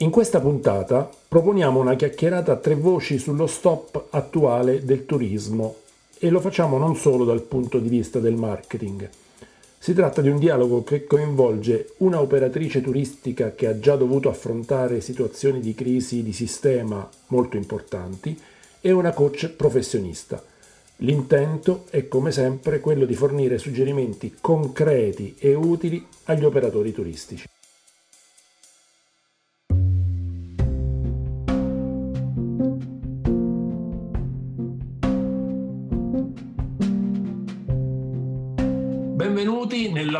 In questa puntata proponiamo una chiacchierata a tre voci sullo stop attuale del turismo e lo facciamo non solo dal punto di vista del marketing. Si tratta di un dialogo che coinvolge una operatrice turistica che ha già dovuto affrontare situazioni di crisi di sistema molto importanti e una coach professionista. L'intento è come sempre quello di fornire suggerimenti concreti e utili agli operatori turistici.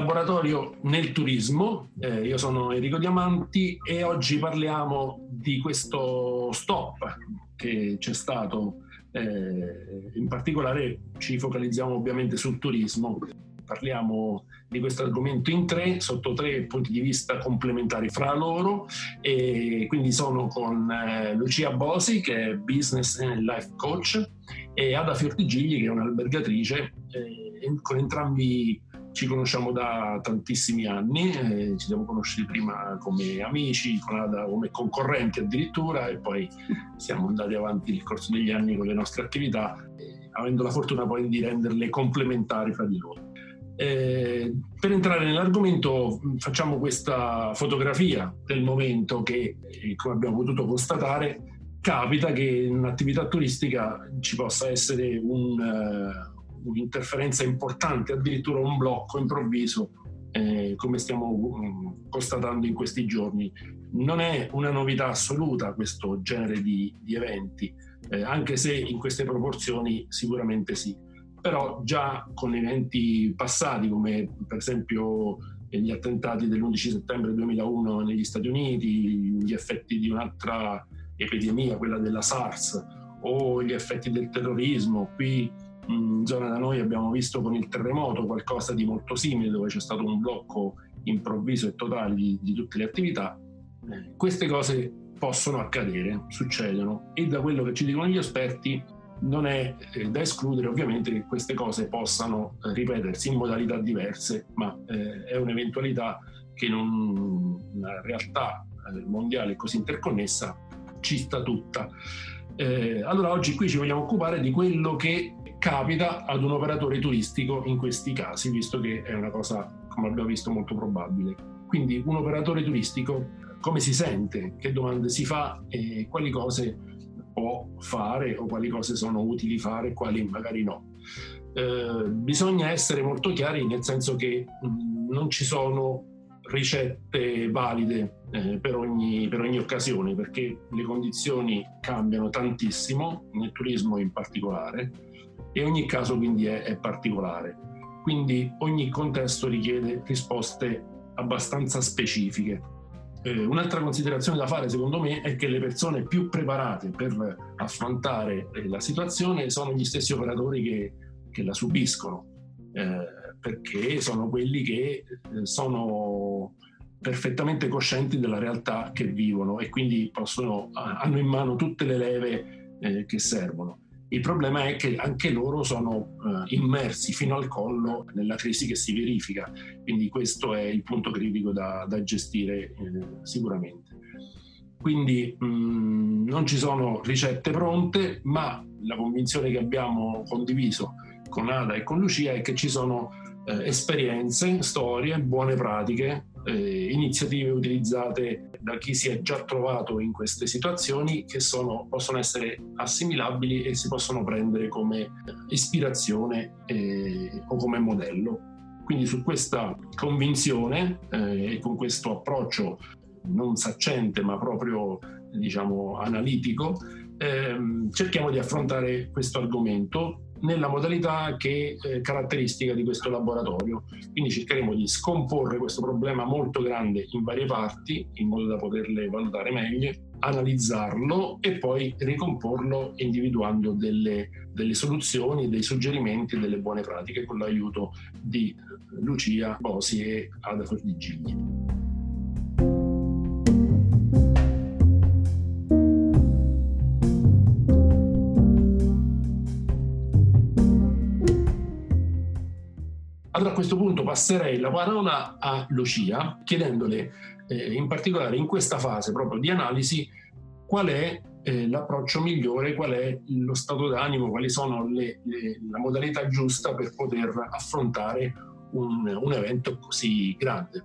Laboratorio nel turismo, eh, io sono Enrico Diamanti e oggi parliamo di questo stop che c'è stato, eh, in particolare ci focalizziamo ovviamente sul turismo. Parliamo di questo argomento in tre, sotto tre punti di vista complementari fra loro e quindi sono con eh, Lucia Bosi che è Business and Life Coach e Ada Fiortigigli che è un'albergatrice. Eh, con entrambi ci conosciamo da tantissimi anni, eh, ci siamo conosciuti prima come amici, come concorrenti addirittura e poi siamo andati avanti nel corso degli anni con le nostre attività, eh, avendo la fortuna poi di renderle complementari fra di loro. Eh, per entrare nell'argomento facciamo questa fotografia del momento che, eh, come abbiamo potuto constatare, capita che in un'attività turistica ci possa essere un, uh, un'interferenza importante, addirittura un blocco improvviso, eh, come stiamo um, constatando in questi giorni. Non è una novità assoluta questo genere di, di eventi, eh, anche se in queste proporzioni sicuramente sì. Però già con eventi passati, come per esempio gli attentati dell'11 settembre 2001 negli Stati Uniti, gli effetti di un'altra epidemia, quella della SARS, o gli effetti del terrorismo, qui in zona da noi abbiamo visto con il terremoto qualcosa di molto simile dove c'è stato un blocco improvviso e totale di, di tutte le attività. Queste cose possono accadere, succedono e da quello che ci dicono gli esperti non è eh, da escludere ovviamente che queste cose possano eh, ripetersi in modalità diverse, ma eh, è un'eventualità che in una realtà eh, mondiale così interconnessa ci sta tutta. Eh, allora oggi qui ci vogliamo occupare di quello che capita ad un operatore turistico in questi casi, visto che è una cosa, come abbiamo visto, molto probabile. Quindi un operatore turistico come si sente, che domande si fa e quali cose può fare o quali cose sono utili fare e quali magari no. Eh, bisogna essere molto chiari nel senso che mh, mm, non ci sono ricette valide eh, per, ogni, per, ogni, occasione perché le condizioni cambiano tantissimo, nel turismo in particolare, e ogni caso quindi è, è particolare. Quindi ogni contesto richiede risposte abbastanza specifiche. Eh, un'altra considerazione da fare secondo me è che le persone più preparate per affrontare eh, la situazione sono gli stessi operatori che, che la subiscono, eh, perché sono quelli che eh, sono perfettamente coscienti della realtà che vivono e quindi possono, hanno in mano tutte le leve eh, che servono. Il problema è che anche loro sono eh, immersi fino al collo nella crisi che si verifica, quindi questo è il punto critico da, da gestire eh, sicuramente. Quindi mh, mm, non ci sono ricette pronte, ma la convinzione che abbiamo condiviso con Ada e con Lucia è che ci sono eh, esperienze, storie, buone pratiche eh, iniziative utilizzate da chi si è già trovato in queste situazioni che sono, possono essere assimilabili e si possono prendere come ispirazione eh, o come modello. Quindi su questa convinzione eh, e con questo approccio non saccente ma proprio diciamo analitico, ehm, cerchiamo di affrontare questo argomento nella modalità che è caratteristica di questo laboratorio. Quindi cercheremo di scomporre questo problema molto grande in varie parti in modo da poterle valutare meglio, analizzarlo e poi ricomporlo individuando delle, delle soluzioni, dei suggerimenti e delle buone pratiche con l'aiuto di Lucia Bosi e Ada Fordigigli. Allora a questo punto passerei la parola a Lucia chiedendole eh, in particolare in questa fase proprio di analisi qual è eh, l'approccio migliore, qual è lo stato d'animo, quali sono le, le, la modalità giusta per poter affrontare un, un evento così grande.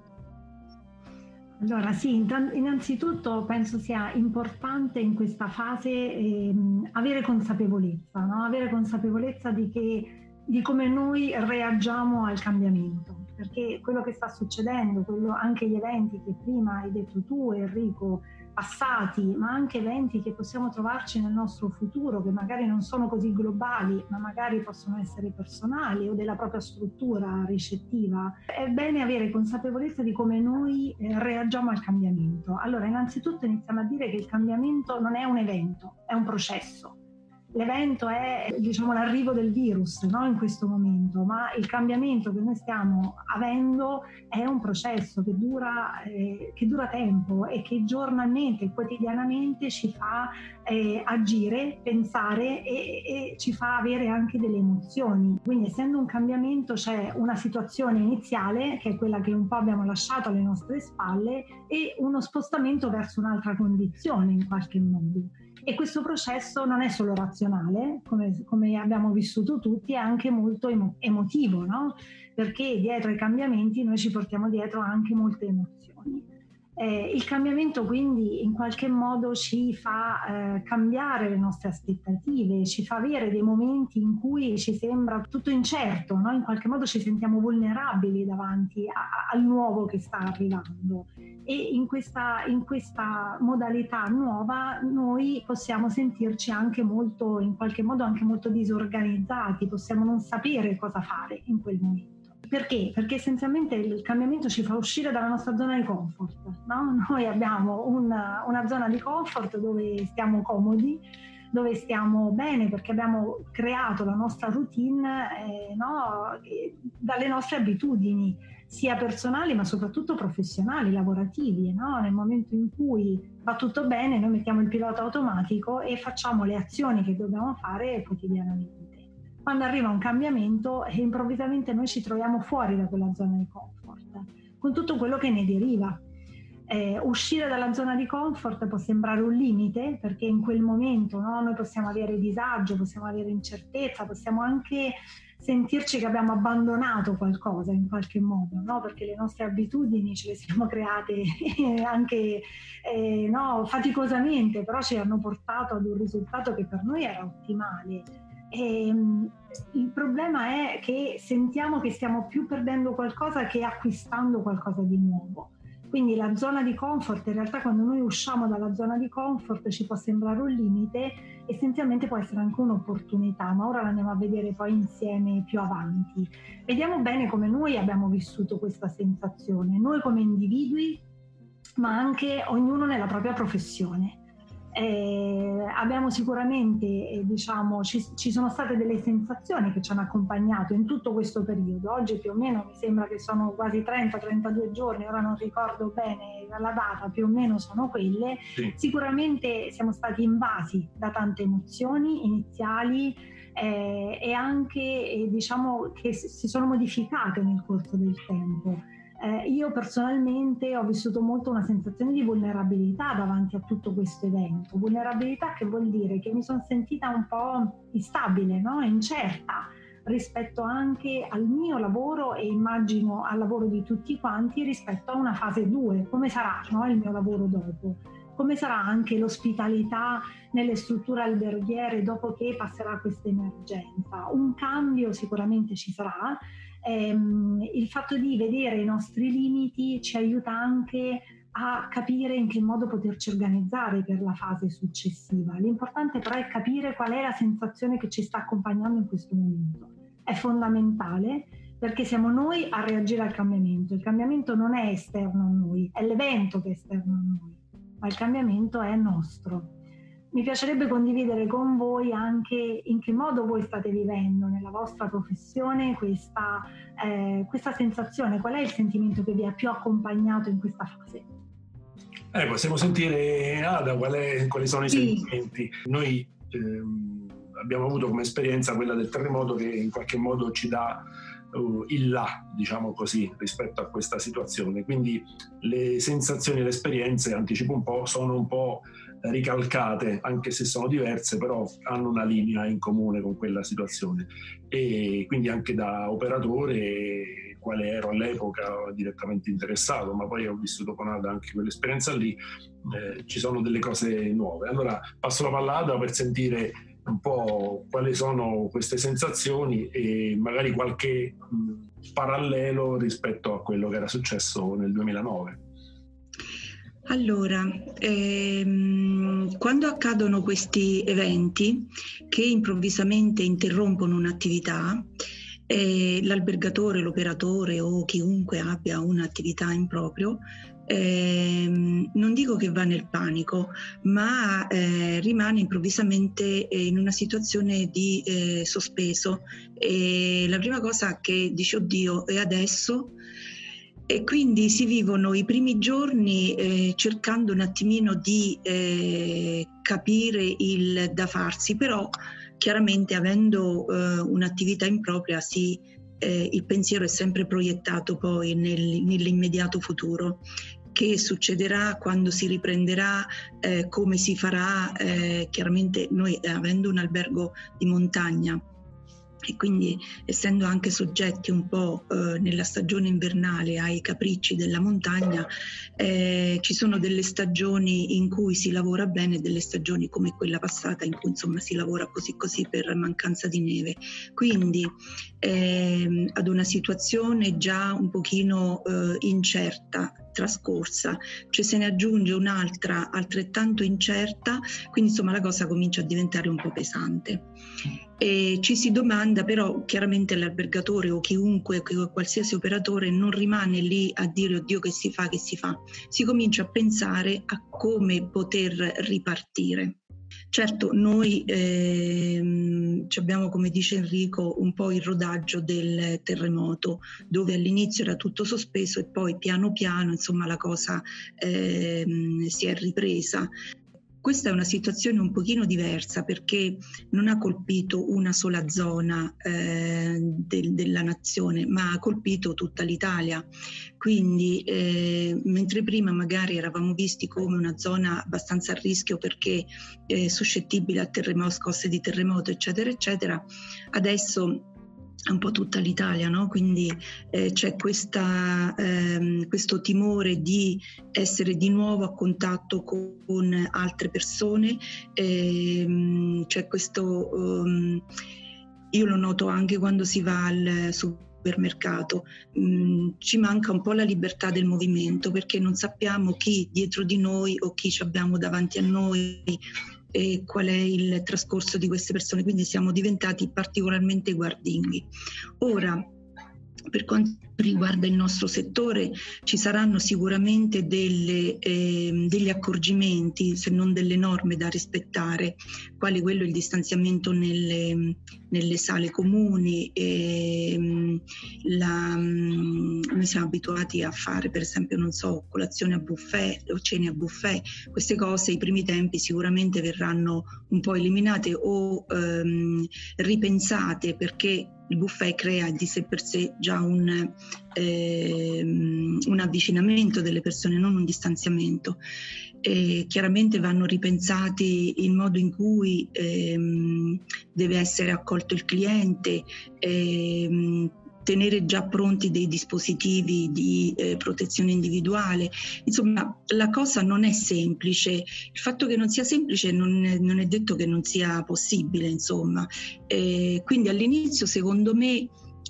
Allora sì, innanzitutto penso sia importante in questa fase ehm, avere consapevolezza, no? avere consapevolezza di, che, di, come noi reagiamo al cambiamento, perché quello che sta succedendo, quello, anche gli eventi che prima hai detto tu Enrico, passati, ma anche eventi che possiamo trovarci nel nostro futuro, che magari non sono così globali, ma magari possono essere personali o della propria struttura ricettiva, è bene avere consapevolezza di come noi eh, reagiamo al cambiamento. Allora, innanzitutto iniziamo a dire che il cambiamento non è un evento, è un processo l'evento è diciamo, l'arrivo del virus no? in questo momento, ma il cambiamento che noi stiamo avendo è un processo che dura, eh, che dura tempo e che giornalmente, quotidianamente ci fa eh, agire, pensare e, e, ci fa avere anche delle emozioni. Quindi essendo un cambiamento c'è una situazione iniziale, che è quella che un po' abbiamo lasciato alle nostre spalle, e uno spostamento verso un'altra condizione in qualche modo. E questo processo non è solo razionale, come, come abbiamo vissuto tutti, è anche molto emo- emotivo, no? perché dietro ai cambiamenti noi ci portiamo dietro anche molte emozioni. Eh, il cambiamento quindi in qualche modo ci fa eh, cambiare le nostre aspettative, ci fa avere dei momenti in cui ci sembra tutto incerto, no? in qualche modo ci sentiamo vulnerabili davanti a, al nuovo che sta arrivando e in questa, in questa modalità nuova noi possiamo sentirci anche molto, in qualche modo anche molto disorganizzati, possiamo non sapere cosa fare in quel momento. Perché? Perché essenzialmente il cambiamento ci fa uscire dalla nostra zona di comfort. No? Noi abbiamo una, una zona di comfort dove stiamo comodi, dove stiamo bene perché abbiamo creato la nostra routine eh, no? dalle nostre abitudini sia personali ma soprattutto professionali, lavorativi. No? Nel momento in cui va tutto bene noi mettiamo il pilota automatico e facciamo le azioni che dobbiamo fare quotidianamente quando arriva un cambiamento e improvvisamente noi ci troviamo fuori da quella zona di comfort, con tutto quello che ne deriva. Eh, uscire dalla zona di comfort può sembrare un limite perché in quel momento no, noi possiamo avere disagio, possiamo avere incertezza, possiamo anche sentirci che abbiamo abbandonato qualcosa in qualche modo, no? perché le nostre abitudini ce le siamo create anche eh, no, faticosamente, però ci hanno portato ad un risultato che per noi era ottimale e, ehm, il problema è che sentiamo che stiamo più perdendo qualcosa che acquistando qualcosa di nuovo. Quindi la zona di comfort, in realtà quando noi usciamo dalla zona di comfort ci può sembrare un limite, essenzialmente può essere anche un'opportunità, ma ora l'andiamo a vedere poi insieme più avanti. Vediamo bene come noi abbiamo vissuto questa sensazione, noi come individui, ma anche ognuno nella propria professione. Eh, abbiamo sicuramente, eh, diciamo, ci, ci, sono state delle sensazioni che ci hanno accompagnato in tutto questo periodo. Oggi più o meno mi sembra che sono quasi 30-32 giorni, ora non ricordo bene la data, più o meno sono quelle. Sì. Sicuramente siamo stati invasi da tante emozioni iniziali eh, e anche eh, diciamo che si sono modificate nel corso del tempo. Eh, io personalmente ho vissuto molto una sensazione di vulnerabilità davanti a tutto questo evento, vulnerabilità che vuol dire che mi sono sentita un po' instabile, no? incerta rispetto anche al mio lavoro e immagino al lavoro di tutti quanti rispetto a una fase 2, come sarà no? il mio lavoro dopo, come sarà anche l'ospitalità nelle strutture alberghiere dopo che passerà questa emergenza. Un cambio sicuramente ci sarà, ehm, il fatto di vedere i nostri limiti ci aiuta anche a capire in che modo poterci organizzare per la fase successiva. L'importante però è capire qual è la sensazione che ci sta accompagnando in questo momento. È fondamentale perché siamo noi a reagire al cambiamento. Il cambiamento non è esterno a noi, è l'evento che è esterno a noi, ma il cambiamento è nostro mi piacerebbe condividere con voi anche in che modo voi state vivendo nella vostra professione questa, eh, questa sensazione, qual è il sentimento che vi ha più accompagnato in questa fase. Eh, possiamo sentire Ada è, quali sono i sì. sentimenti. Noi ehm, abbiamo avuto come esperienza quella del terremoto che in qualche modo ci dà uh, il là, diciamo così, rispetto a questa situazione. Quindi le sensazioni e le esperienze, anticipo un po', sono un po' ricalcate, anche se sono diverse, però hanno una linea in comune con quella situazione. E quindi anche da operatore, quale ero all'epoca direttamente interessato, ma poi ho vissuto con Ada anche quell'esperienza lì, eh, ci sono delle cose nuove. Allora passo la palla Ada per sentire un po' quali sono queste sensazioni e magari qualche mh, parallelo rispetto a quello che era successo nel 2009. Allora, ehm, quando accadono questi eventi che improvvisamente interrompono un'attività, eh, l'albergatore, l'operatore o chiunque abbia un'attività in proprio eh, non dico che va nel panico, ma eh, rimane improvvisamente in una situazione di eh, sospeso. E la prima cosa che dice, oddio, e adesso? E quindi si vivono i primi giorni eh, cercando un attimino di eh, capire il da farsi, però chiaramente avendo eh, un'attività impropria si eh, il pensiero è sempre proiettato poi nel, nell'immediato futuro. Che succederà quando si riprenderà, eh, come si farà? Eh, chiaramente noi avendo un albergo di montagna e quindi essendo anche soggetti un po' eh, nella stagione invernale ai capricci della montagna, eh, ci sono delle stagioni in cui si lavora bene e delle stagioni come quella passata in cui insomma si lavora così così per mancanza di neve. Quindi eh, ad una situazione già un pochino eh, incerta trascorsa, cioè se ne aggiunge un'altra altrettanto incerta, quindi insomma la cosa comincia a diventare un po' pesante. E ci si domanda però chiaramente l'albergatore o chiunque, qualsiasi operatore non rimane lì a dire oddio che si fa, che si fa, si comincia a pensare a come poter ripartire. Certo, noi ehm, abbiamo, come dice Enrico, un po' il rodaggio del terremoto, dove all'inizio era tutto sospeso e poi piano piano insomma, la cosa ehm, si è ripresa. Questa è una situazione un pochino diversa perché non ha colpito una sola zona eh, del, della nazione, ma ha colpito tutta l'Italia. Quindi eh, mentre prima magari eravamo visti come una zona abbastanza a rischio perché eh, suscettibile a terremoto, scosse di terremoto, eccetera, eccetera, adesso un po' tutta l'Italia, no? quindi eh, c'è questa, ehm, questo timore di essere di nuovo a contatto con, altre persone, ehm, c'è questo, um, io lo noto anche quando si va al supermercato, mm, ci manca un po' la libertà del movimento perché non sappiamo chi dietro di noi o chi ci abbiamo davanti a noi e qual è il trascorso di queste persone, quindi siamo diventati particolarmente guardinghi. Ora, per quanto riguarda il nostro settore ci saranno sicuramente delle, eh, degli accorgimenti, se non delle norme da rispettare, quali quello il distanziamento nelle, nelle sale comuni. E, la, noi siamo abituati a fare per esempio, non so, colazione a buffet o cene a buffet, queste cose i primi tempi sicuramente verranno un po' eliminate o ehm, ripensate perché il buffet crea di sé per sé già un, eh, un avvicinamento delle persone, non un distanziamento. E chiaramente vanno ripensati il modo in cui ehm, deve essere accolto il cliente. Ehm, tenere già pronti dei dispositivi di eh, protezione individuale. Insomma, la cosa non è semplice. Il fatto che non sia semplice non è, non è detto che non sia possibile, insomma. Eh, quindi all'inizio, secondo me,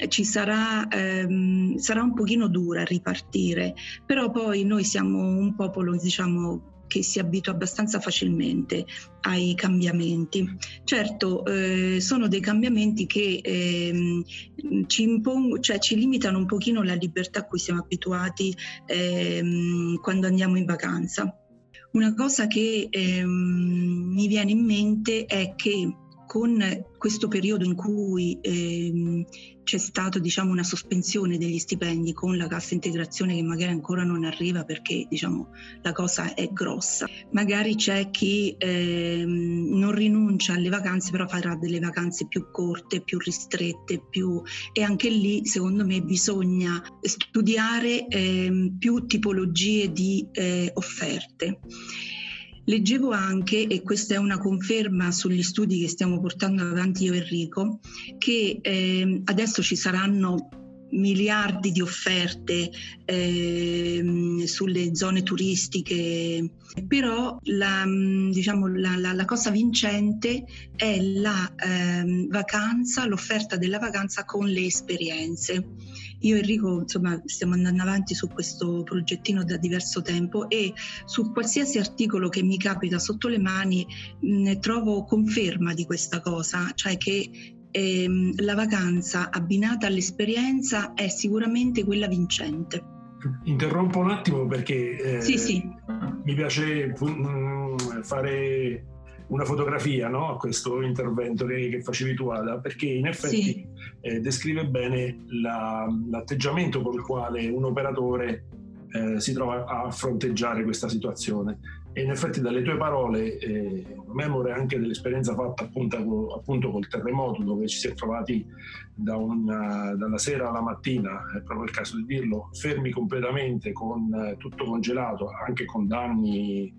ci sarà, ehm, sarà un pochino dura ripartire, però poi noi siamo un popolo, diciamo, che si abitua abbastanza facilmente ai cambiamenti. Certo, eh, sono dei cambiamenti che eh, ci, impong- cioè, ci limitano un pochino la libertà a cui siamo abituati eh, quando andiamo in vacanza. Una cosa che ehm, mi viene in mente è che con questo periodo in cui ehm, c'è stata diciamo, una sospensione degli stipendi con la cassa integrazione che magari ancora non arriva perché diciamo, la cosa è grossa. Magari c'è chi ehm, non rinuncia alle vacanze però farà delle vacanze più corte, più ristrette, più... e anche lì secondo me bisogna studiare ehm, più tipologie di eh, offerte. Leggevo anche, e questa è una conferma sugli studi che stiamo portando avanti io e Enrico, che eh, adesso ci saranno miliardi di offerte eh, sulle zone turistiche, però la, diciamo, la, la, la cosa vincente è la eh, vacanza, l'offerta della vacanza con le esperienze. Io e Enrico insomma, stiamo andando avanti su questo progettino da diverso tempo e su qualsiasi articolo che mi capita sotto le mani ne trovo conferma di questa cosa, cioè che ehm, la vacanza abbinata all'esperienza è sicuramente quella vincente. Interrompo un attimo perché eh, sì, sì. mi piace mm, fare una fotografia no, a questo intervento che, che, facevi tu Ada, perché in effetti sì. eh, descrive bene la, l'atteggiamento con il quale un operatore eh, si trova a fronteggiare questa situazione. E in effetti dalle tue parole, eh, memore anche dell'esperienza fatta appunto, appunto col terremoto, dove ci si è trovati da una, dalla sera alla mattina, è proprio il caso di dirlo, fermi completamente con eh, tutto congelato, anche con danni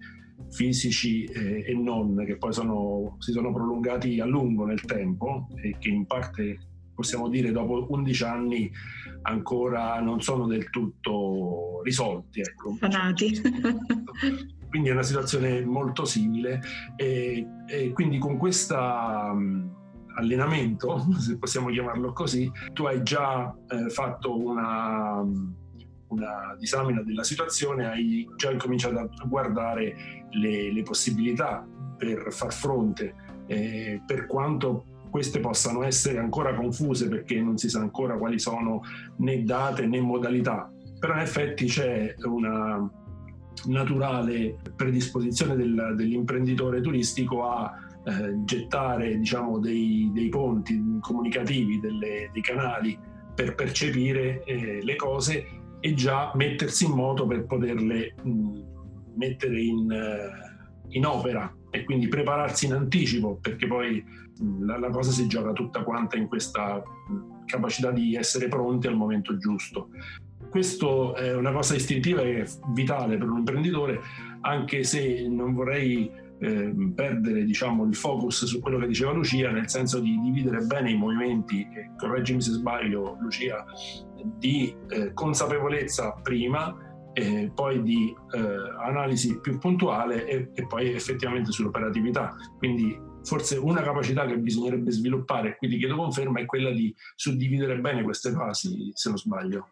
fisici eh, e non, che poi sono, si sono prolungati a lungo nel tempo e che in parte possiamo dire dopo 11 anni ancora non sono del tutto risolti. Ecco. Sanati. quindi è una situazione molto simile e, e quindi con questo allenamento, se possiamo chiamarlo così, tu hai già eh, fatto una una disamina della situazione hai già incominciato a guardare le, le possibilità per far fronte, eh, per quanto queste possano essere ancora confuse perché non si sa ancora quali sono né date né modalità, però in effetti c'è una naturale predisposizione del, dell'imprenditore turistico a eh, gettare diciamo, dei, dei, ponti comunicativi, delle, dei canali per percepire eh, le cose e già mettersi in moto per poterle mh, mettere in, uh, in, opera e quindi prepararsi in anticipo perché poi la, la, cosa si gioca tutta quanta in questa capacità di essere pronti al momento giusto. Questo è una cosa istintiva e vitale per un imprenditore, anche se non vorrei eh, perdere diciamo, il focus su quello che diceva Lucia, nel senso di dividere bene i movimenti, correggimi se sbaglio Lucia, di eh, consapevolezza prima, e poi di eh, analisi più puntuale e, e poi effettivamente sull'operatività. Quindi forse una capacità che bisognerebbe sviluppare, e qui ti chiedo conferma, è quella di suddividere bene queste fasi, se non sbaglio.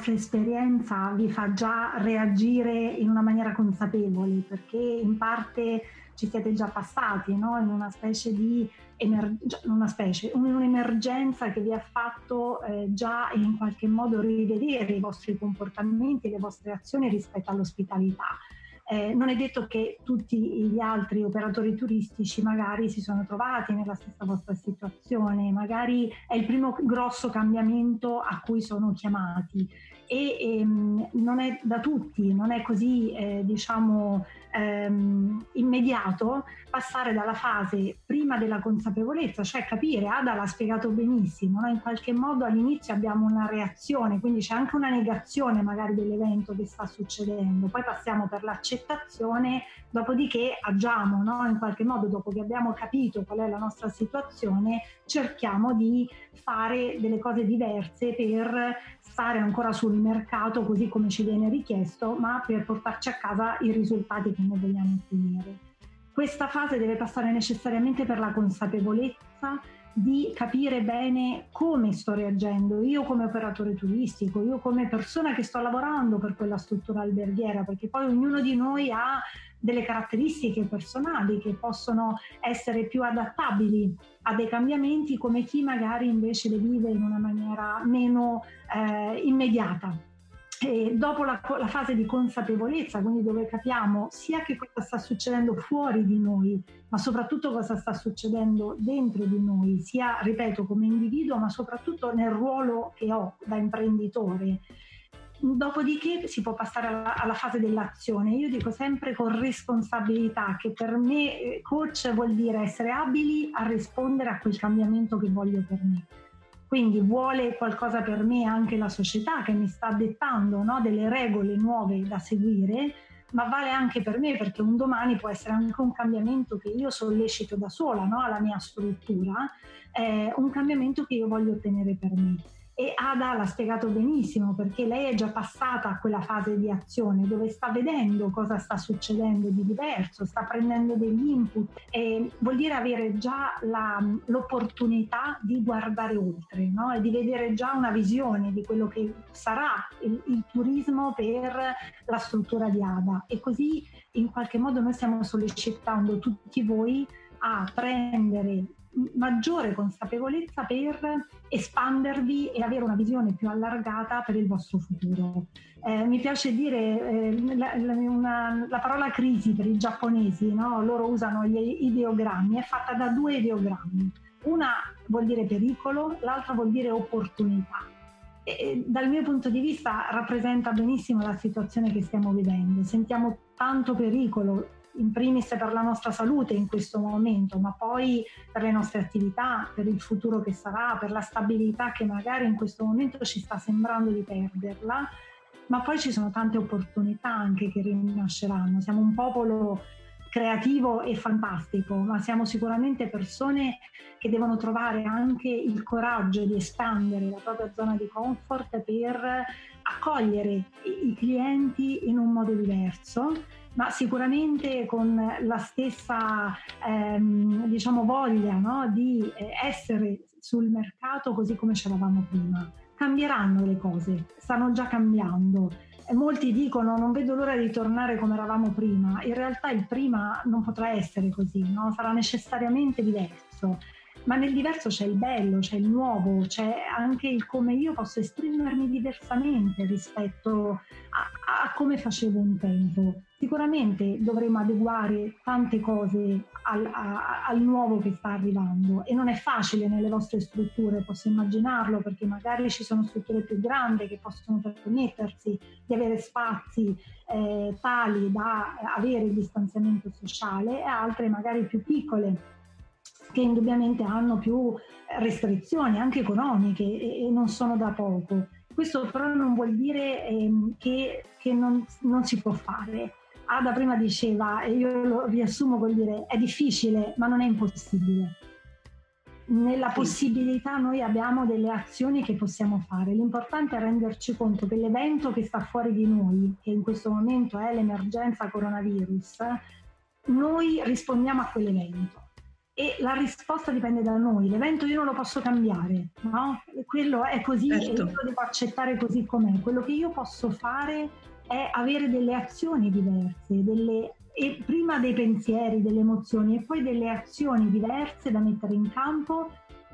Vostra esperienza vi fa già reagire in una maniera consapevole, perché in parte ci siete già passati no? in una specie di emerg- una specie, un'emergenza che vi ha fatto eh, già in qualche modo rivedere i vostri comportamenti e le vostre azioni rispetto all'ospitalità. Eh, non è detto che tutti gli altri operatori turistici magari si sono trovati nella stessa vostra situazione, magari è il primo grosso cambiamento a cui sono chiamati e ehm, non è da tutti, non è così eh, diciamo ehm, immediato passare dalla fase prima della consapevolezza, cioè capire, Ada l'ha spiegato benissimo, no? in qualche modo all'inizio abbiamo una reazione, quindi c'è anche una negazione magari dell'evento che sta succedendo, poi passiamo per l'accettazione, dopodiché agiamo, no? in qualche modo dopo che abbiamo capito qual è la nostra situazione, cerchiamo di fare delle cose diverse per stare ancora sul mercato così come ci viene richiesto, ma per portarci a casa i risultati che noi vogliamo ottenere. Questa fase deve passare necessariamente per la consapevolezza di capire bene come sto reagendo, io come operatore turistico, io come persona che sto lavorando per quella struttura alberghiera, perché poi ognuno di noi ha delle caratteristiche personali che possono essere più adattabili a dei cambiamenti come chi magari invece le vive in una maniera meno eh, immediata. E dopo la, la, fase di consapevolezza, quindi dove capiamo sia che cosa sta succedendo fuori di noi, ma soprattutto cosa sta succedendo dentro di noi, sia, ripeto, come individuo, ma soprattutto nel ruolo che ho da imprenditore. Dopodiché si può passare alla, alla, fase dell'azione. Io dico sempre con responsabilità, che per me eh, coach vuol dire essere abili a rispondere a quel cambiamento che voglio per me. Quindi vuole qualcosa per me anche la società che mi sta dettando no? delle regole nuove da seguire, ma vale anche per me perché un domani può essere anche un cambiamento che io sollecito da sola no? alla mia struttura, eh, un cambiamento che io voglio ottenere per me. E Ada l'ha spiegato benissimo perché lei è già passata a quella fase di azione dove sta vedendo cosa sta succedendo di diverso, sta prendendo degli input e vuol dire avere già la, l'opportunità di guardare oltre no? e di vedere già una visione di quello che sarà il, il turismo per la struttura di Ada. E così in qualche modo noi stiamo sollecitando tutti voi a prendere maggiore consapevolezza per espandervi e avere una visione più allargata per il vostro futuro. Eh, mi piace dire eh, la, la, una, la, parola crisi per i giapponesi, no? loro usano gli ideogrammi, è fatta da due ideogrammi. Una vuol dire pericolo, l'altra vuol dire opportunità. E, dal mio punto di vista rappresenta benissimo la situazione che stiamo vivendo. Sentiamo tanto pericolo in primis per la nostra salute in questo momento, ma poi per le nostre attività, per il futuro che sarà, per la stabilità che magari in questo momento ci sta sembrando di perderla, ma poi ci sono tante opportunità anche che rinasceranno. Siamo un popolo creativo e fantastico, ma siamo sicuramente persone che devono trovare anche il coraggio di espandere la propria zona di comfort per accogliere i clienti in un modo diverso ma sicuramente con la stessa ehm, diciamo, voglia no? di eh, essere sul mercato così come c'eravamo prima. Cambieranno le cose, stanno già cambiando. Molti dicono non vedo l'ora di tornare come eravamo prima, in realtà il prima non potrà essere così, no? sarà necessariamente diverso ma nel diverso c'è il bello, c'è il nuovo, c'è anche il come io posso esprimermi diversamente rispetto a, a come facevo un tempo. Sicuramente dovremo adeguare tante cose al, a, al, nuovo che sta arrivando e non è facile nelle vostre strutture, posso immaginarlo perché magari ci sono strutture più grandi che possono permettersi di avere spazi eh, tali da avere il distanziamento sociale e altre magari più piccole che indubbiamente hanno più restrizioni anche economiche e, e non sono da poco. Questo però non vuol dire ehm, che, che non, non si può fare Ada prima diceva, e io lo riassumo vuol dire, è difficile ma non è impossibile. Nella possibilità noi abbiamo delle azioni che possiamo fare. L'importante è renderci conto che l'evento che sta fuori di noi, che in questo momento è l'emergenza coronavirus, noi rispondiamo a quell'evento e la risposta dipende da noi. L'evento io non lo posso cambiare, no? Quello è così certo. e io lo devo accettare così com'è. Quello che io posso fare è avere delle azioni diverse, delle, prima dei pensieri, delle emozioni e poi delle azioni diverse da mettere in campo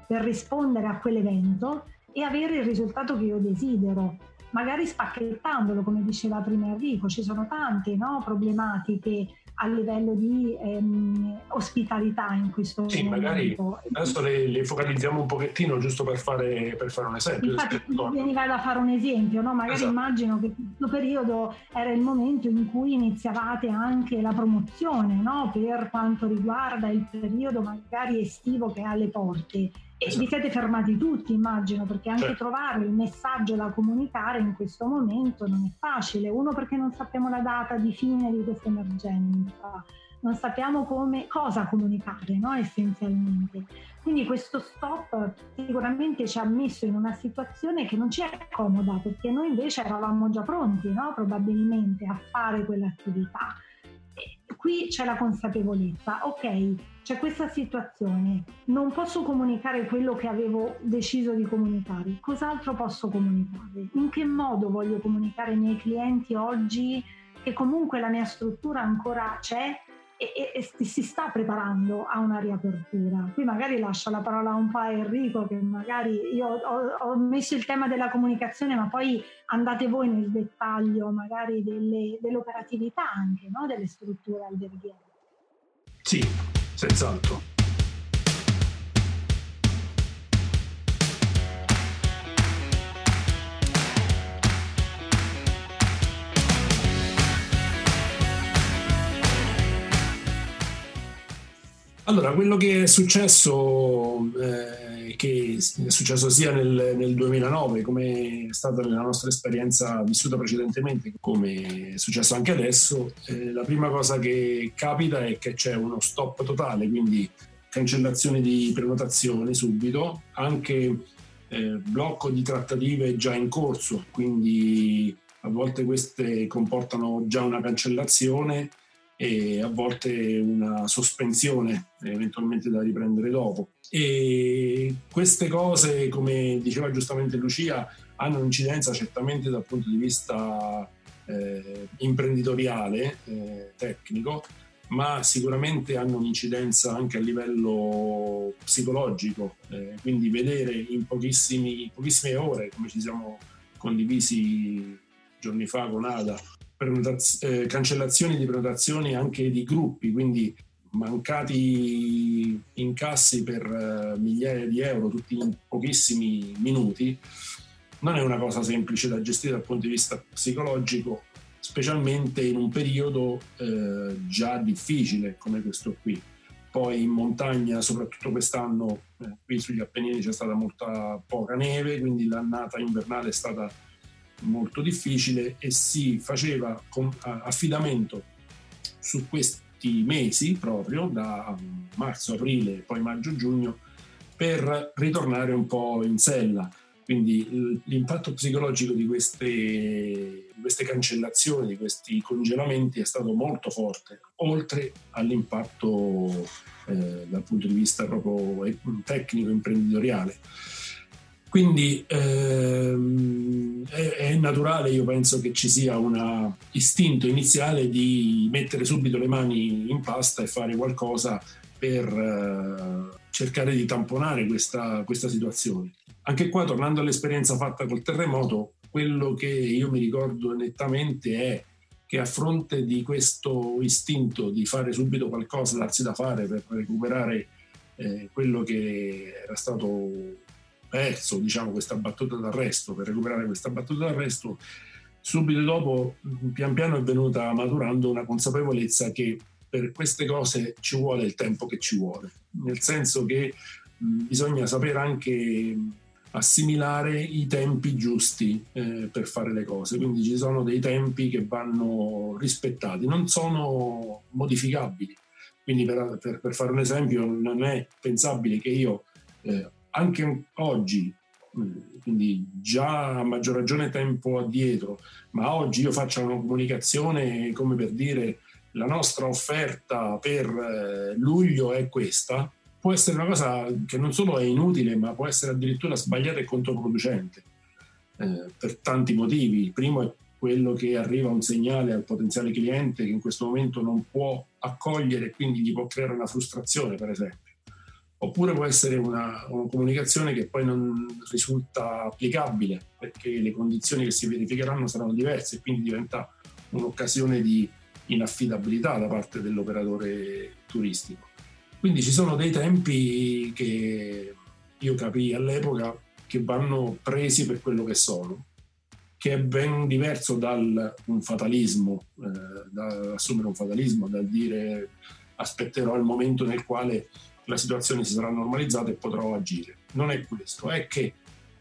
per rispondere a quell'evento e avere il risultato che io desidero magari spacchettandolo, come diceva prima Enrico, ci sono tante no, problematiche a livello di ehm, ospitalità in questo sì, momento. magari adesso le, le, focalizziamo un pochettino giusto per fare, per fare un esempio. Infatti veniva da fare un esempio, no? magari esatto. immagino che questo periodo era il momento in cui iniziavate anche la promozione no? per quanto riguarda il periodo magari estivo che è alle porte e esatto. vi siete fermati tutti, immagino, perché anche certo. trovare il messaggio da comunicare in questo momento non è facile. Uno perché non sappiamo la data di fine di questa emergenza, non sappiamo come, cosa comunicare no? essenzialmente. Quindi questo stop sicuramente ci ha messo in una situazione che non ci è comoda, perché noi invece eravamo già pronti, no? probabilmente, a fare quell'attività. E qui c'è la consapevolezza, ok, c'è questa situazione, non posso comunicare quello che avevo deciso di comunicare, cos'altro posso comunicare? In che modo voglio comunicare ai miei clienti oggi che comunque la mia struttura ancora c'è e, e, e, si sta preparando a una riapertura. Qui magari lascio la parola un po' a Enrico, che magari io ho, ho messo il tema della comunicazione, ma poi andate voi nel dettaglio magari delle, dell'operatività anche no? delle strutture alberghiere. Sì, senz'altro. Allora, quello che è successo, eh, che è successo sia nel, nel, 2009, come è stata nella nostra esperienza vissuta precedentemente, come è successo anche adesso, eh, la prima cosa che capita è che c'è uno stop totale, quindi cancellazione di prenotazioni subito, anche eh, blocco di trattative già in corso, quindi a volte queste comportano già una cancellazione e a volte una sospensione eventualmente da riprendere dopo. E queste cose, come diceva giustamente Lucia, hanno un'incidenza certamente dal punto di vista eh, imprenditoriale, eh, tecnico, ma sicuramente hanno un'incidenza anche a livello psicologico, eh, quindi vedere in pochissime ore, come ci siamo condivisi giorni fa con Ada, prenotaz- eh, cancellazioni di prenotazioni anche di gruppi, quindi mancati incassi per uh, migliaia di euro tutti in pochissimi minuti, non è una cosa semplice da gestire dal punto di vista psicologico, specialmente in un periodo eh, già difficile come questo qui. Poi in montagna, soprattutto quest'anno, eh, qui sugli Appennini c'è stata molta poca neve, quindi l'annata invernale è stata molto difficile e si faceva affidamento su questi mesi proprio da marzo, aprile, poi maggio, giugno per ritornare un po' in sella. Quindi l'impatto psicologico di queste, di queste cancellazioni, di questi congelamenti è stato molto forte, oltre all'impatto eh, dal punto di vista proprio tecnico, imprenditoriale. Quindi ehm, è, è, naturale, io penso che ci sia un istinto iniziale di mettere subito le mani in pasta e fare qualcosa per eh, cercare di tamponare questa, questa situazione. Anche qua, tornando all'esperienza fatta col terremoto, quello che io mi ricordo nettamente è che a fronte di questo istinto di fare subito qualcosa, darsi da fare per recuperare eh, quello che era stato perso diciamo, questa battuta d'arresto, per recuperare questa battuta d'arresto, subito dopo, pian piano è venuta maturando una consapevolezza che per queste cose ci vuole il tempo che ci vuole, nel senso che bisogna sapere anche assimilare i tempi giusti eh, per fare le cose, quindi ci sono dei tempi che vanno rispettati, non sono modificabili. Quindi per, per, per fare un esempio non è pensabile che io eh, anche oggi, quindi già a maggior ragione tempo addietro, ma oggi io faccio una comunicazione come per dire la nostra offerta per eh, luglio è questa, può essere una cosa che non solo è inutile, ma può essere addirittura sbagliata e controproducente eh, per tanti motivi. Primo è quello che arriva un segnale al potenziale cliente che in questo momento non può accogliere e quindi gli può creare una frustrazione, per esempio oppure può essere una, una, comunicazione che poi non risulta applicabile perché le condizioni che si verificheranno saranno diverse e quindi diventa un'occasione di inaffidabilità da parte dell'operatore turistico. Quindi ci sono dei tempi che io capii all'epoca che vanno presi per quello che sono, che è ben diverso dal un fatalismo, eh, da assumere un fatalismo, dal dire aspetterò il momento nel quale la situazione si sarà normalizzata e potrò agire. Non è questo, è che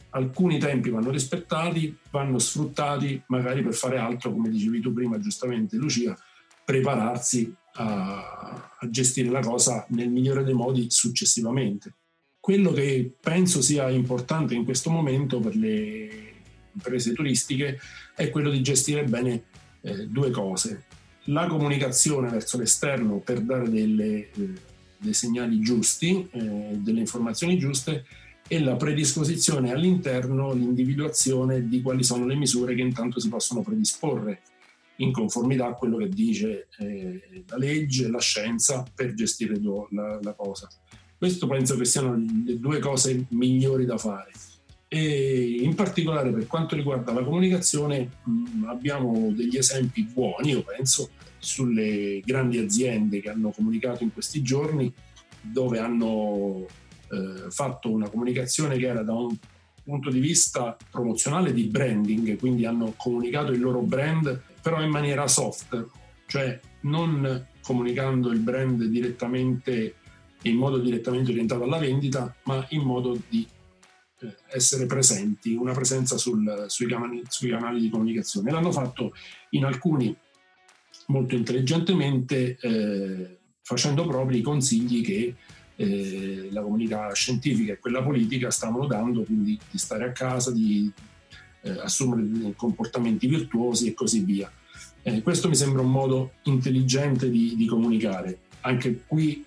alcuni tempi vanno rispettati, vanno sfruttati magari per fare altro, come dicevi tu prima giustamente Lucia, prepararsi a, a gestire la cosa nel migliore dei modi successivamente. Quello che penso sia importante in questo momento per le imprese turistiche è quello di gestire bene eh, due cose. La comunicazione verso l'esterno per dare delle... Eh, dei segnali giusti, eh, delle informazioni giuste e la predisposizione all'interno, l'individuazione di quali sono le misure che intanto si possono predisporre in conformità a quello che dice eh, la legge, la scienza per gestire la, la cosa. Questo penso che siano le due cose migliori da fare. E in particolare per quanto riguarda la comunicazione mh, abbiamo degli esempi buoni, io penso, sulle grandi aziende che hanno comunicato in questi giorni, dove hanno eh, fatto una comunicazione che era da un punto di vista promozionale di branding, quindi hanno comunicato il loro brand però in maniera soft, cioè non comunicando il brand direttamente in modo direttamente orientato alla vendita, ma in modo di eh, essere presenti, una presenza sul, sui, canali, sui, canali, di comunicazione. L'hanno fatto in alcuni molto intelligentemente eh, facendo propri i consigli che eh, la comunità scientifica e quella politica stavano dando, quindi di stare a casa, di eh, assumere comportamenti virtuosi e così via. Eh, questo mi sembra un modo intelligente di, di comunicare. Anche qui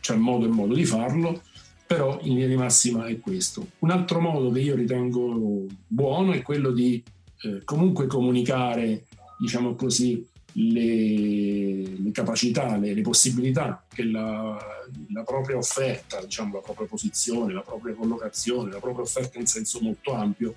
c'è modo e modo di farlo, però in linea di massima è questo. Un altro modo che io ritengo buono è quello di eh, comunque comunicare, diciamo così, le, le capacità, le, le, possibilità che la, la, propria offerta, diciamo la propria posizione, la propria collocazione, la propria offerta in senso molto ampio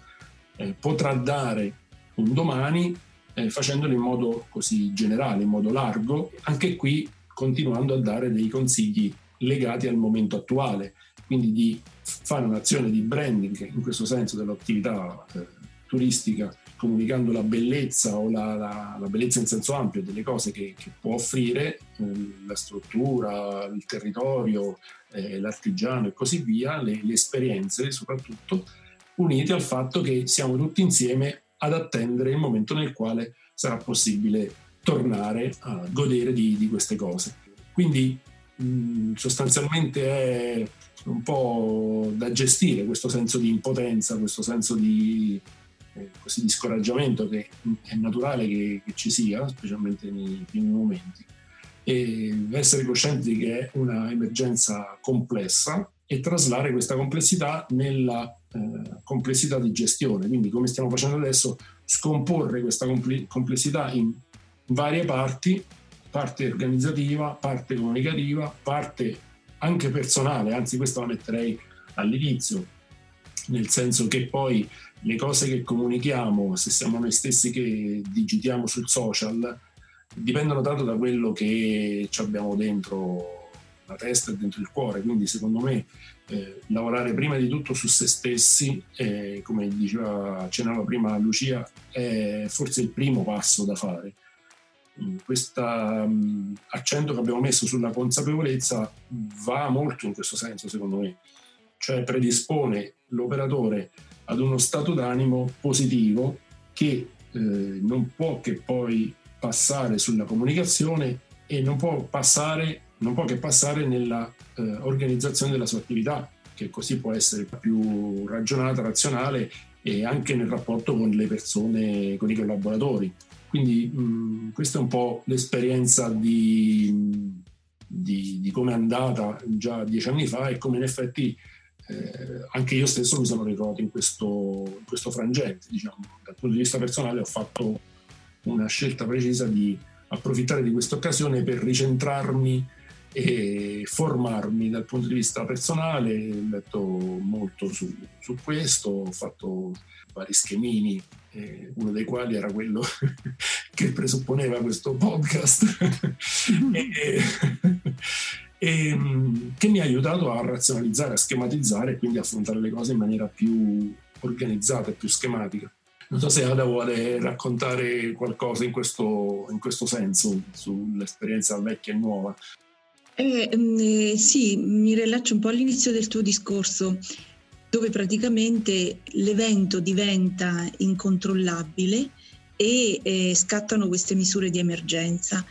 eh, potrà dare un domani eh, facendolo in modo così generale, in modo largo, anche qui continuando a dare dei consigli legati al momento attuale, quindi di fare un'azione di branding in questo senso dell'attività eh, turistica comunicando la bellezza o la, la, la, bellezza in senso ampio delle cose che, che può offrire eh, la struttura, il territorio, eh, l'artigiano e così via, le, le, esperienze soprattutto, unite al fatto che siamo tutti insieme ad attendere il momento nel quale sarà possibile tornare a godere di, di queste cose. Quindi mh, sostanzialmente è un po' da gestire questo senso di impotenza, questo senso di così di scoraggiamento che è naturale che, che ci sia, specialmente nei primi momenti, e essere coscienti che è una emergenza complessa e traslare questa complessità nella eh, complessità di gestione. Quindi, come stiamo facendo adesso, scomporre questa complessità in varie parti, parte organizzativa, parte comunicativa, parte anche personale, anzi questa la metterei all'inizio, nel senso che poi le cose che comunichiamo, se siamo noi stessi che digitiamo sul social, dipendono tanto da quello che abbiamo dentro la testa e dentro il cuore. Quindi, secondo me, eh, lavorare prima di tutto su se stessi, eh, come diceva, accennava prima Lucia, è forse il primo passo da fare. Questo um, accento che abbiamo messo sulla consapevolezza va molto in questo senso, secondo me, cioè predispone l'operatore ad uno stato d'animo positivo che eh, non può che poi passare sulla comunicazione e non può, passare, non può che passare nella eh, organizzazione della sua attività, che così può essere più ragionata, razionale e anche nel rapporto con le persone, con i collaboratori. Quindi mh, questa è un po' l'esperienza di, di, di come è andata già dieci anni fa e come in effetti eh, anche io stesso mi sono ritrovato in questo, in questo frangente, diciamo. dal punto di vista personale ho fatto una scelta precisa di approfittare di questa occasione per ricentrarmi e formarmi dal punto di vista personale, ho letto molto su, su questo, ho fatto vari schemini, eh, uno dei quali era quello che presupponeva questo podcast. e, e, ehm, che mi ha aiutato a razionalizzare, a schematizzare e quindi affrontare le cose in maniera più organizzata e più schematica. Non so se Ada vuole raccontare qualcosa in questo, in questo senso sull'esperienza vecchia e nuova. Eh, mm, eh, sì, mi rilaccio un po' all'inizio del tuo discorso, dove praticamente l'evento diventa incontrollabile e eh, scattano queste misure di emergenza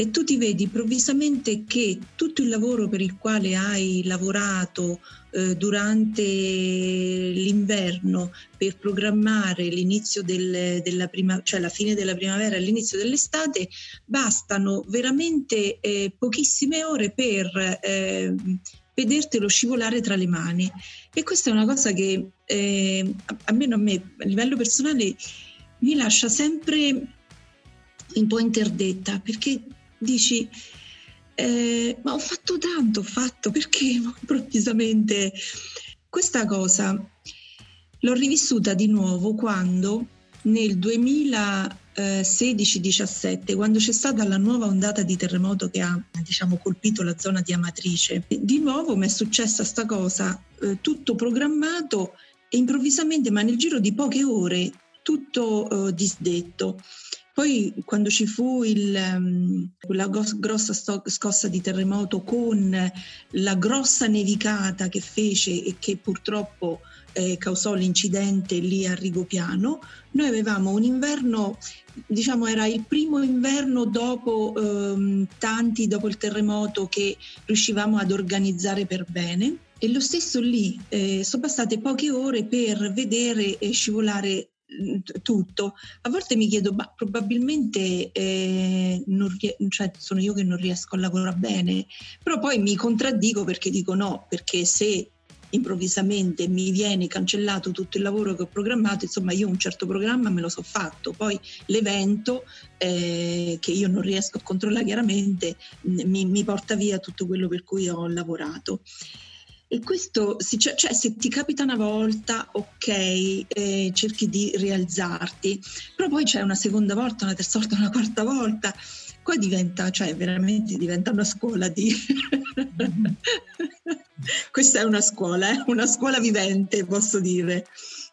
e tu ti vedi improvvisamente che tutto il lavoro per il quale hai lavorato eh, durante l'inverno per programmare l'inizio del, della prima, cioè la fine della primavera e l'inizio dell'estate, bastano veramente eh, pochissime ore per eh, vedertelo scivolare tra le mani. E questa è una cosa che eh, almeno a me, a livello personale, mi lascia sempre un po' interdetta perché dici eh, ma ho fatto tanto, ho fatto perché improvvisamente questa cosa l'ho rivissuta di nuovo quando nel 2016-17, quando c'è stata la nuova ondata di terremoto che ha diciamo, colpito la zona di Amatrice, di nuovo mi è successa questa cosa, eh, tutto programmato e improvvisamente, ma nel giro di poche ore, tutto eh, disdetto. Poi quando ci fu il, um, quella grossa scossa di terremoto con la grossa nevicata che fece e che purtroppo eh, causò l'incidente lì a Rigopiano, noi avevamo un inverno, diciamo era il primo inverno dopo ehm, tanti, dopo il terremoto che riuscivamo ad organizzare per bene. E lo stesso lì, eh, sono passate poche ore per vedere scivolare tutto. A volte mi chiedo, ma probabilmente eh, rie- cioè, sono io che non riesco a lavorare bene, però poi mi contraddico perché dico no, perché se improvvisamente mi viene cancellato tutto il lavoro che ho programmato, insomma io un certo programma me lo so fatto, poi l'evento eh, che io non riesco a controllare chiaramente mi, mi porta via tutto quello per cui ho lavorato. E questo, cioè, cioè, se ti capita una volta, ok, eh, cerchi di rialzarti, però poi c'è una seconda volta, una terza volta, una quarta volta, qua diventa, cioè veramente diventa una scuola di... Questa è una scuola, eh? una scuola vivente, posso dire.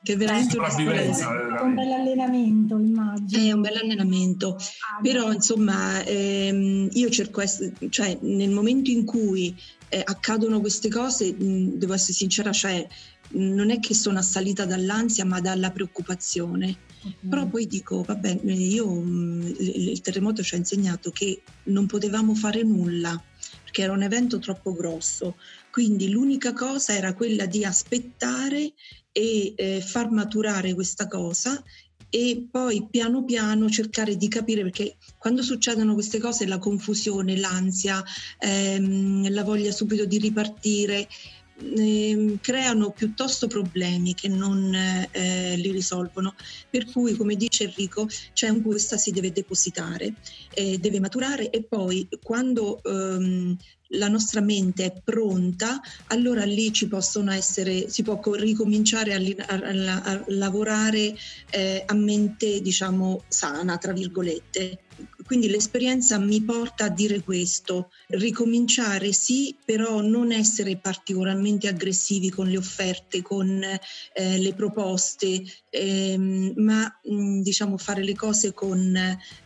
Che è veramente una scuola È un bel allenamento, immagino. È un bel allenamento, ah, però insomma ehm, io cerco, essere, cioè nel momento in cui eh, accadono queste cose, mh, devo essere sincera, cioè mh, non è che sono assalita dall'ansia ma dalla preoccupazione. Okay. Però poi dico, vabbè, io mh, il, il terremoto ci ha insegnato che non potevamo fare nulla perché era un evento troppo grosso. Quindi l'unica cosa era quella di aspettare e eh, far maturare questa cosa e poi piano piano cercare di capire perché quando succedono queste cose la confusione, l'ansia, ehm, la voglia subito di ripartire eh, creano piuttosto problemi che non eh, li risolvono. Per cui, come dice Enrico, c'è un questa si deve depositare, eh, deve maturare e poi quando ehm, la nostra mente è pronta, allora lì ci possono essere, si può ricominciare a, a, a lavorare eh, a mente, diciamo, sana, tra virgolette. Quindi l'esperienza mi porta a dire questo, ricominciare sì, però non essere particolarmente aggressivi con le offerte, con eh, le proposte, ehm, ma mh, mm, diciamo fare le cose con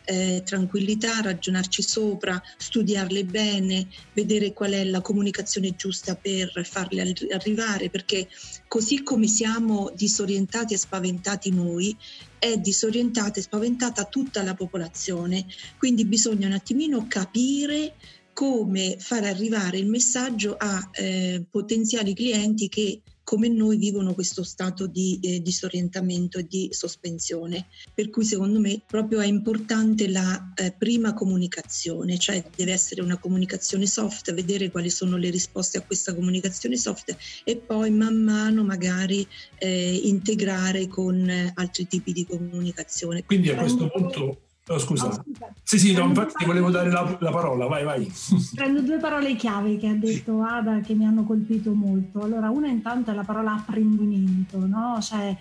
eh, tranquillità, ragionarci sopra, studiarle bene, vedere qual è la comunicazione giusta per farle arrivare, perché così come siamo disorientati e spaventati noi, è disorientata e spaventata tutta la popolazione. Quindi bisogna un attimino capire come far arrivare il messaggio a eh, potenziali clienti che come noi vivono questo stato di eh, disorientamento e di sospensione. Per cui secondo me proprio è importante la eh, prima comunicazione, cioè deve essere una comunicazione soft, vedere quali sono le risposte a questa comunicazione soft e poi man mano magari eh, integrare con altri tipi di comunicazione. Quindi a questo punto Oh, scusa. Oh, scusa. Sì, sì, no, infatti ti volevo dare la, la, parola, vai, vai. Prendo due parole chiave che ha detto Ada che mi hanno colpito molto. Allora, una intanto è la parola apprendimento, no? Cioè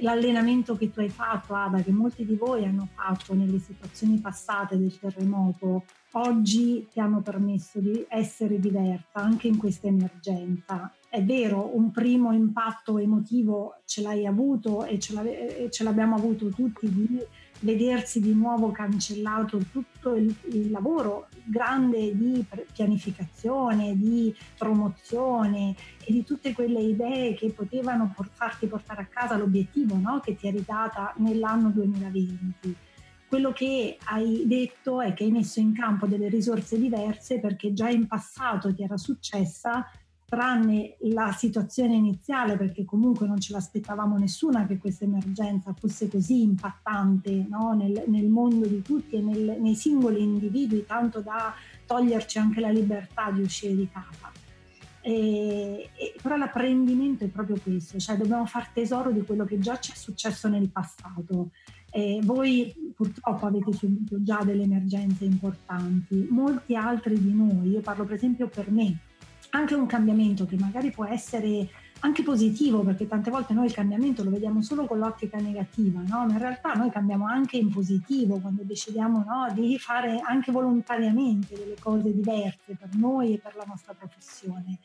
l'allenamento che tu hai fatto, Ada, che molti di voi hanno fatto nelle situazioni passate del terremoto, oggi ti hanno permesso di essere diversa anche in questa emergenza. È vero, un primo impatto emotivo ce l'hai avuto e ce, ce l'abbiamo avuto tutti di vedersi di nuovo cancellato tutto il, il, lavoro grande di pianificazione, di promozione e di tutte quelle idee che potevano farti portare a casa l'obiettivo no? che ti eri data nell'anno 2020. quello che hai detto è che hai messo in campo delle risorse diverse perché già in passato ti era successa tranne la situazione iniziale, perché comunque non ce l'aspettavamo nessuna che questa emergenza fosse così impattante no? nel, nel, mondo di tutti e nel, nei singoli individui, tanto da toglierci anche la libertà di uscire di casa. E, e, però l'apprendimento è proprio questo, cioè dobbiamo far tesoro di quello che già ci è successo nel passato. E voi purtroppo avete subito già delle emergenze importanti, molti altri di noi, io parlo per esempio per me, anche un cambiamento che magari può essere anche positivo, perché tante volte noi il cambiamento lo vediamo solo con l'ottica negativa, no? ma in realtà noi cambiamo anche in positivo quando decidiamo no, di fare anche volontariamente delle cose diverse per noi e per la nostra professione.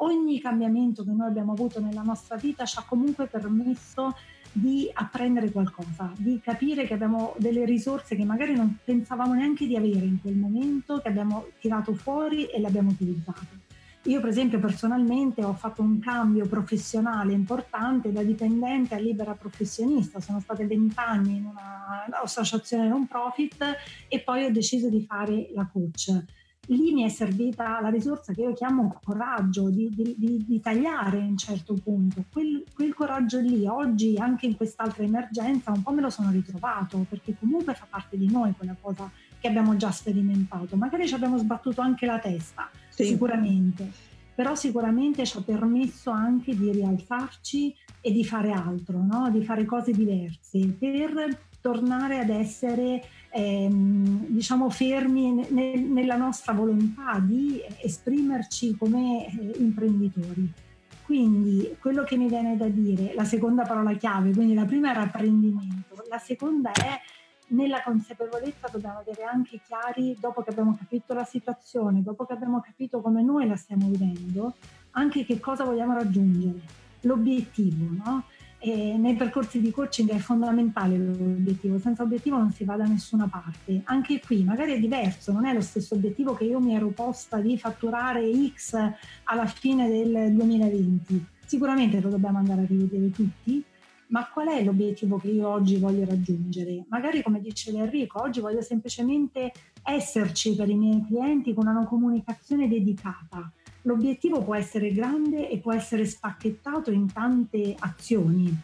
Ogni cambiamento che noi abbiamo avuto nella nostra vita ci ha comunque permesso di apprendere qualcosa, di capire che abbiamo delle risorse che magari non pensavamo neanche di avere in quel momento, che abbiamo tirato fuori e le abbiamo utilizzate. Io per esempio personalmente ho fatto un cambio professionale importante da dipendente a libera professionista, sono state vent'anni in un'associazione non profit e poi ho deciso di fare la coach. Lì mi è servita la risorsa che io chiamo coraggio, di, di, di, di tagliare a un certo punto. Quel, quel coraggio lì, oggi anche in quest'altra emergenza, un po' me lo sono ritrovato, perché comunque fa parte di noi quella cosa che abbiamo già sperimentato. Magari ci abbiamo sbattuto anche la testa, sì. sicuramente, però sicuramente ci ha permesso anche di rialzarci e di fare altro, no? di fare cose diverse per tornare ad essere ehm, diciamo fermi ne, nella nostra volontà di esprimerci come eh, imprenditori. Quindi quello che mi viene da dire, la seconda parola chiave, quindi la prima era apprendimento, la seconda è nella consapevolezza dobbiamo avere anche chiari, dopo che abbiamo capito la situazione, dopo che abbiamo capito come noi la stiamo vivendo, anche che cosa vogliamo raggiungere, l'obiettivo. No? nei percorsi di coaching è fondamentale l'obiettivo, senza obiettivo non si va da nessuna parte. Anche qui magari è diverso, non è lo stesso obiettivo che io mi ero posta di fatturare X alla fine del 2020. Sicuramente lo dobbiamo andare a rivedere tutti, ma qual è l'obiettivo che io oggi voglio raggiungere? Magari come diceva Enrico, oggi voglio semplicemente esserci per i miei clienti con una comunicazione dedicata. L'obiettivo può essere grande e può essere spacchettato in tante azioni.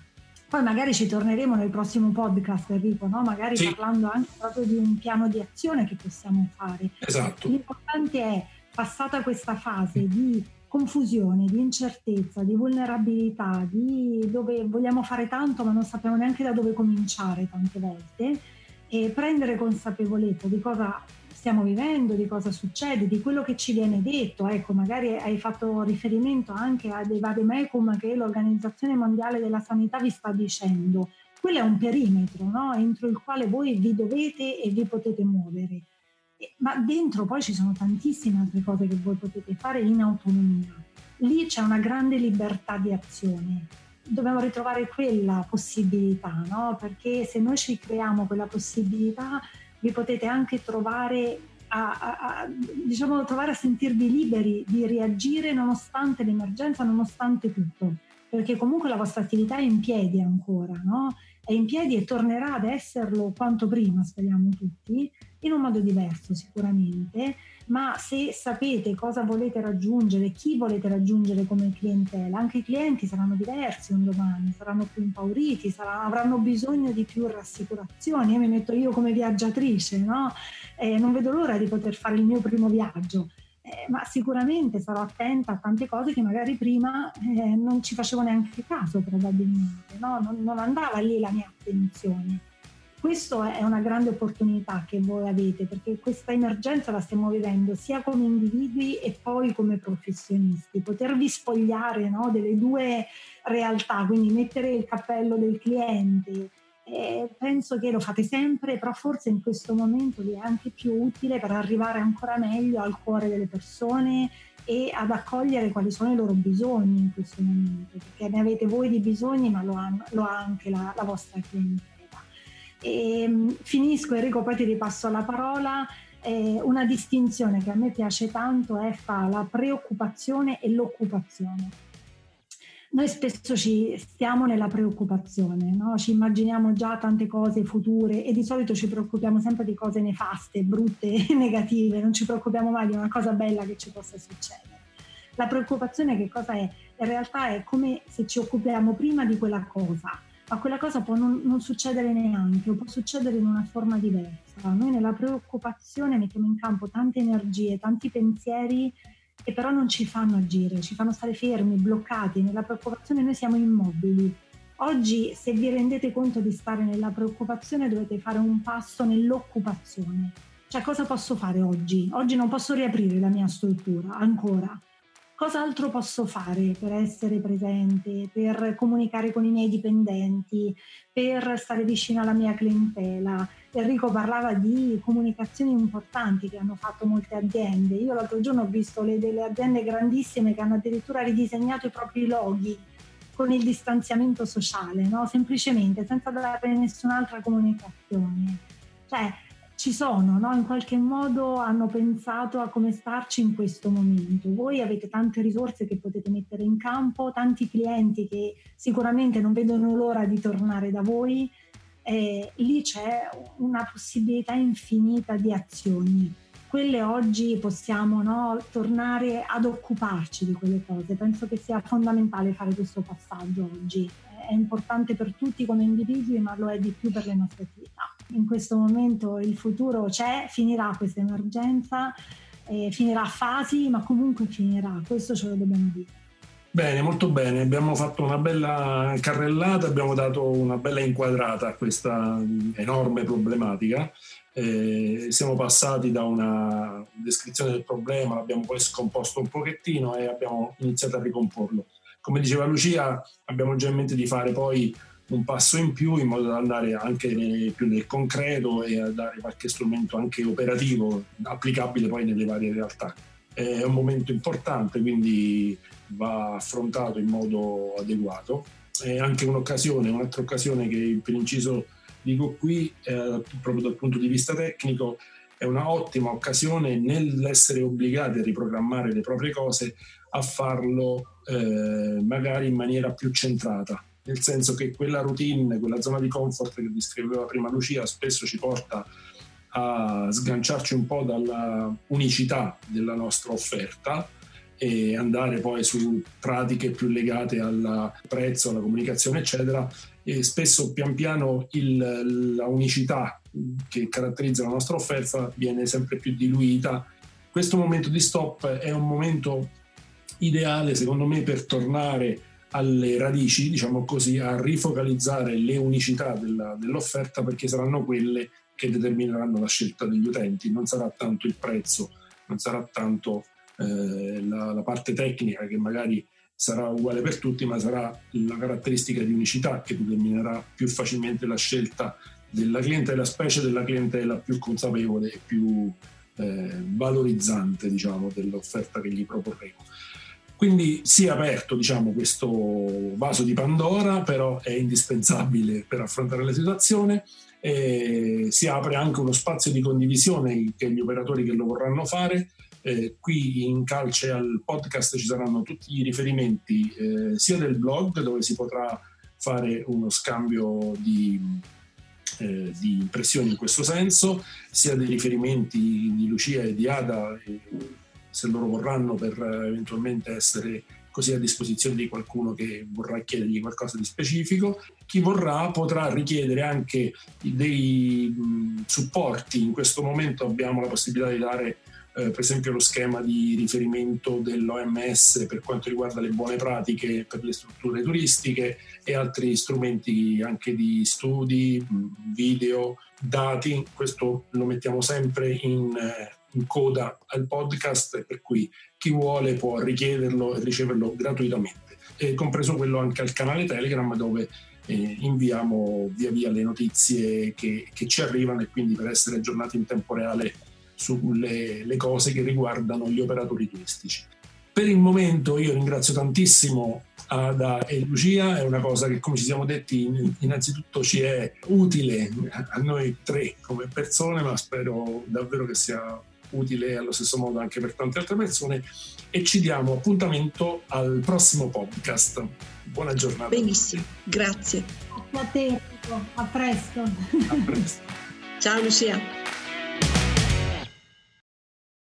Poi magari ci torneremo nel prossimo podcast, Enrico, no? magari sì. parlando anche proprio di un piano di azione che possiamo fare. Esatto. L'importante è, passata questa fase di confusione, di incertezza, di vulnerabilità, di dove vogliamo fare tanto ma non sappiamo neanche da dove cominciare tante volte e prendere consapevolezza di cosa stiamo vivendo, di cosa succede, di quello che ci viene detto. Ecco, magari hai fatto riferimento anche a dei vari mecum che l'Organizzazione Mondiale della Sanità vi sta dicendo. Quello è un perimetro no? entro il quale voi vi dovete e vi potete muovere ma dentro poi ci sono tantissime altre cose che voi potete fare in autonomia. Lì c'è una grande libertà di azione. Dobbiamo ritrovare quella possibilità, no? Perché se noi ci creiamo quella possibilità, vi potete anche trovare a, a, a, diciamo, trovare a sentirvi liberi di reagire nonostante l'emergenza, nonostante tutto, perché comunque la vostra attività è in piedi ancora, no? È in piedi e tornerà ad esserlo quanto prima, speriamo tutti, in un modo diverso sicuramente, ma se sapete cosa volete raggiungere, chi volete raggiungere come clientela, anche i clienti saranno diversi un domani, saranno più impauriti, saranno, avranno bisogno di più rassicurazioni. Io mi metto io come viaggiatrice, no? eh, non vedo l'ora di poter fare il mio primo viaggio. Eh, ma sicuramente sarò attenta a tante cose che magari prima eh, non ci facevo neanche caso probabilmente, no? non, non andava lì la mia attenzione. Questa è una grande opportunità che voi avete perché questa emergenza la stiamo vivendo sia come individui e poi come professionisti. Potervi spogliare no, delle due realtà, quindi mettere il cappello del cliente, eh, penso che lo fate sempre, però forse in questo momento vi è anche più utile per arrivare ancora meglio al cuore delle persone e ad accogliere quali sono i loro bisogni in questo momento, perché ne avete voi di bisogni, ma lo ha, lo ha anche la, la vostra clientela. E, ehm, finisco Enrico, poi ti ripasso la parola. Eh, una distinzione che a me piace tanto è fra la preoccupazione e l'occupazione. noi spesso ci stiamo nella preoccupazione, no? ci immaginiamo già tante cose future e di solito ci preoccupiamo sempre di cose nefaste, brutte negative, non ci preoccupiamo mai di una cosa bella che ci possa succedere. La preoccupazione che cosa è? In realtà è come se ci occupiamo prima di quella cosa, ma quella cosa può non, non succedere neanche o può succedere in una forma diversa. Noi nella preoccupazione mettiamo in campo tante energie, tanti pensieri che però non ci fanno agire, ci fanno stare fermi, bloccati. Nella preoccupazione noi siamo immobili. Oggi, se vi rendete conto di stare nella preoccupazione, dovete fare un passo nell'occupazione. Cioè, cosa posso fare oggi? Oggi non posso riaprire la mia struttura ancora. Cosa altro posso fare per essere presente, per comunicare con i miei dipendenti, per stare vicino alla mia clientela? Enrico parlava di comunicazioni importanti che hanno fatto molte aziende. Io l'altro giorno ho visto le, delle aziende grandissime che hanno addirittura ridisegnato i propri loghi con il distanziamento sociale, no? semplicemente senza dare nessun'altra comunicazione. Cioè, ci sono, no? in qualche modo hanno pensato a come starci in questo momento. Voi avete tante risorse che potete mettere in campo, tanti clienti che sicuramente non vedono l'ora di tornare da voi eh, lì c'è una possibilità infinita di azioni. Quelle oggi possiamo no, tornare ad occuparci di quelle cose. Penso che sia fondamentale fare questo passaggio oggi. È importante per tutti come individui, ma lo è di più per le nostre attività. In questo momento il futuro c'è, finirà questa emergenza, eh, finirà a fasi, ma comunque finirà. Questo ce lo dobbiamo dire. Bene, molto bene. Abbiamo fatto una bella carrellata, abbiamo dato una bella inquadrata a questa enorme problematica. Eh, siamo passati da una descrizione del problema, l'abbiamo poi scomposto un pochettino e abbiamo iniziato a ricomporlo. Come diceva Lucia, abbiamo già in mente di fare poi un passo in più in modo da andare anche nel, più nel concreto e a dare qualche strumento anche operativo applicabile poi nelle varie realtà. È un momento importante, quindi va affrontato in modo adeguato. È anche un'occasione, un'altra occasione che per inciso dico qui, eh, proprio dal punto di vista tecnico, è una ottima occasione nell'essere obbligati a riprogrammare le proprie cose a farlo eh, magari in maniera più centrata, nel senso che quella routine, quella zona di comfort che descriveva prima Lucia spesso ci porta a sganciarci un po' dalla unicità della nostra offerta e andare poi su pratiche più legate al prezzo, alla comunicazione, eccetera. E spesso pian piano il, la unicità che caratterizza la nostra offerta viene sempre più diluita. Questo momento di stop è un momento ideale, secondo me, per tornare alle radici, diciamo così, a rifocalizzare le unicità della, dell'offerta perché saranno quelle che determineranno la scelta degli utenti, non sarà tanto il prezzo, non sarà tanto eh, la, la, parte tecnica che magari sarà uguale per tutti, ma sarà la caratteristica di unicità che determinerà più facilmente la scelta della clientela, specie della clientela più consapevole e più eh, valorizzante diciamo, dell'offerta che gli proporremo. Quindi si è aperto diciamo, questo vaso di Pandora, però è indispensabile per affrontare la situazione eh, si apre anche uno spazio di condivisione che gli operatori che lo vorranno fare. Eh, qui in Calce al podcast ci saranno tutti i riferimenti eh, sia del blog dove si potrà fare uno scambio di, eh, di, impressioni in questo senso, sia dei riferimenti di Lucia e di Ada se loro vorranno per eventualmente essere così a disposizione di qualcuno che vorrà chiedergli qualcosa di specifico. Chi vorrà potrà richiedere anche dei supporti. In questo momento abbiamo la possibilità di dare eh, per esempio lo schema di riferimento dell'OMS per quanto riguarda le buone pratiche per le strutture turistiche e altri strumenti anche di studi, video, dati. Questo lo mettiamo sempre in, eh, in coda al podcast per cui chi vuole può richiederlo e riceverlo gratuitamente, e compreso quello anche al canale Telegram dove eh, inviamo via via le notizie che, che, ci arrivano e quindi per essere aggiornati in tempo reale sulle le cose che riguardano gli operatori turistici. Per il momento io ringrazio tantissimo Ada e Lucia, è una cosa che come ci siamo detti innanzitutto ci è utile a noi tre come persone, ma spero davvero che sia utile allo stesso modo anche per tante altre persone e ci diamo appuntamento al prossimo podcast. Buona giornata. Benissimo, grazie. A te, a presto. A presto. Ciao Lucia.